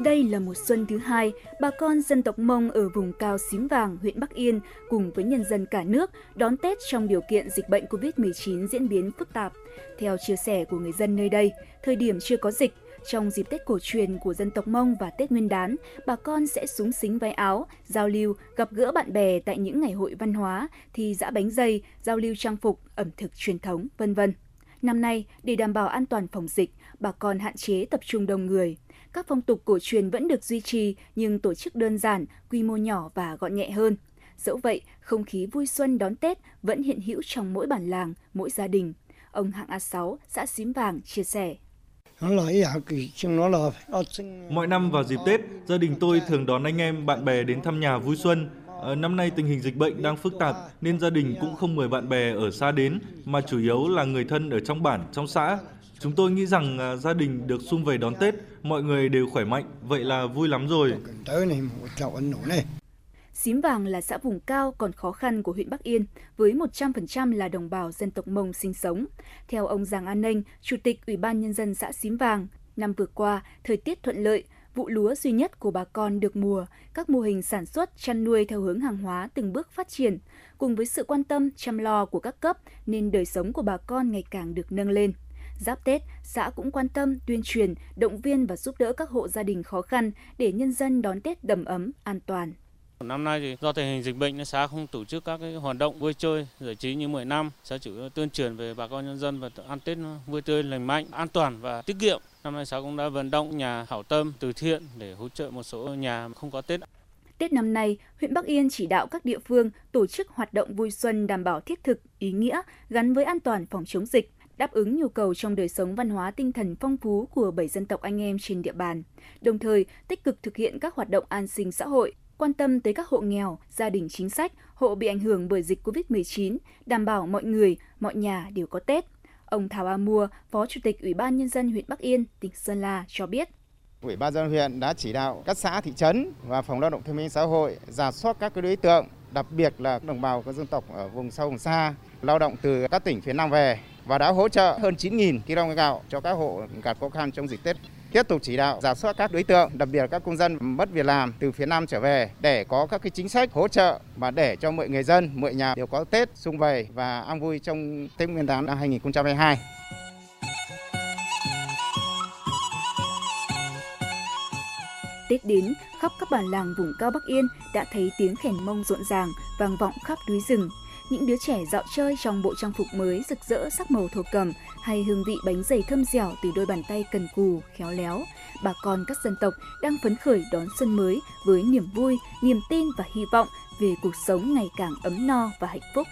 Đây là một xuân thứ hai, bà con dân tộc Mông ở vùng cao Xín Vàng, huyện Bắc Yên cùng với nhân dân cả nước đón Tết trong điều kiện dịch bệnh COVID-19 diễn biến phức tạp. Theo chia sẻ của người dân nơi đây, thời điểm chưa có dịch, trong dịp Tết cổ truyền của dân tộc Mông và Tết Nguyên đán, bà con sẽ súng xính váy áo, giao lưu, gặp gỡ bạn bè tại những ngày hội văn hóa, thi dã bánh dày, giao lưu trang phục, ẩm thực truyền thống, vân vân. Năm nay, để đảm bảo an toàn phòng dịch, bà con hạn chế tập trung đông người. Các phong tục cổ truyền vẫn được duy trì nhưng tổ chức đơn giản, quy mô nhỏ và gọn nhẹ hơn. Dẫu vậy, không khí vui xuân đón Tết vẫn hiện hữu trong mỗi bản làng, mỗi gia đình. Ông Hạng A6, xã Xím Vàng chia sẻ. Mọi năm vào dịp Tết, gia đình tôi thường đón anh em, bạn bè đến thăm nhà vui xuân. Ờ, năm nay tình hình dịch bệnh đang phức tạp nên gia đình cũng không mời bạn bè ở xa đến mà chủ yếu là người thân ở trong bản, trong xã. Chúng tôi nghĩ rằng à, gia đình được sum về đón Tết, mọi người đều khỏe mạnh, vậy là vui lắm rồi. Xím Vàng là xã vùng cao còn khó khăn của huyện Bắc Yên, với 100% là đồng bào dân tộc Mông sinh sống. Theo ông Giàng An Ninh, Chủ tịch Ủy ban Nhân dân xã Xím Vàng, năm vừa qua, thời tiết thuận lợi, vụ lúa duy nhất của bà con được mùa, các mô hình sản xuất, chăn nuôi theo hướng hàng hóa từng bước phát triển, cùng với sự quan tâm, chăm lo của các cấp nên đời sống của bà con ngày càng được nâng lên. Giáp Tết, xã cũng quan tâm, tuyên truyền, động viên và giúp đỡ các hộ gia đình khó khăn để nhân dân đón Tết đầm ấm, an toàn. Năm nay thì do tình hình dịch bệnh, xã không tổ chức các cái hoạt động vui chơi, giải trí như 10 năm. Xã chủ tuyên truyền về bà con nhân dân và ăn Tết vui tươi, lành mạnh, an toàn và tiết kiệm. Năm nay xã cũng đã vận động nhà hảo tâm, từ thiện để hỗ trợ một số nhà không có Tết. Tết năm nay, huyện Bắc Yên chỉ đạo các địa phương tổ chức hoạt động vui xuân đảm bảo thiết thực, ý nghĩa, gắn với an toàn phòng chống dịch, đáp ứng nhu cầu trong đời sống văn hóa tinh thần phong phú của bảy dân tộc anh em trên địa bàn, đồng thời tích cực thực hiện các hoạt động an sinh xã hội, quan tâm tới các hộ nghèo, gia đình chính sách, hộ bị ảnh hưởng bởi dịch COVID-19, đảm bảo mọi người, mọi nhà đều có Tết. Ông Thảo A Mua, Phó Chủ tịch Ủy ban Nhân dân huyện Bắc Yên, tỉnh Sơn La cho biết. Ủy ban dân huyện đã chỉ đạo các xã thị trấn và phòng lao động thương minh xã hội giả soát các đối tượng, đặc biệt là đồng bào các dân tộc ở vùng sâu vùng xa, lao động từ các tỉnh phía Nam về và đã hỗ trợ hơn 9.000 kg gạo cho các hộ gặp khó khăn trong dịp Tết. Tiếp tục chỉ đạo giả soát các đối tượng, đặc biệt là các công dân mất việc làm từ phía Nam trở về để có các cái chính sách hỗ trợ và để cho mọi người dân, mọi nhà đều có Tết sung vầy và an vui trong Tết Nguyên đán năm 2022. Tết đến, khắp các bản làng vùng cao Bắc Yên đã thấy tiếng khèn mông rộn ràng, vang vọng khắp núi rừng những đứa trẻ dạo chơi trong bộ trang phục mới rực rỡ sắc màu thổ cẩm hay hương vị bánh dày thơm dẻo từ đôi bàn tay cần cù, khéo léo. Bà con các dân tộc đang phấn khởi đón xuân mới với niềm vui, niềm tin và hy vọng về cuộc sống ngày càng ấm no và hạnh phúc.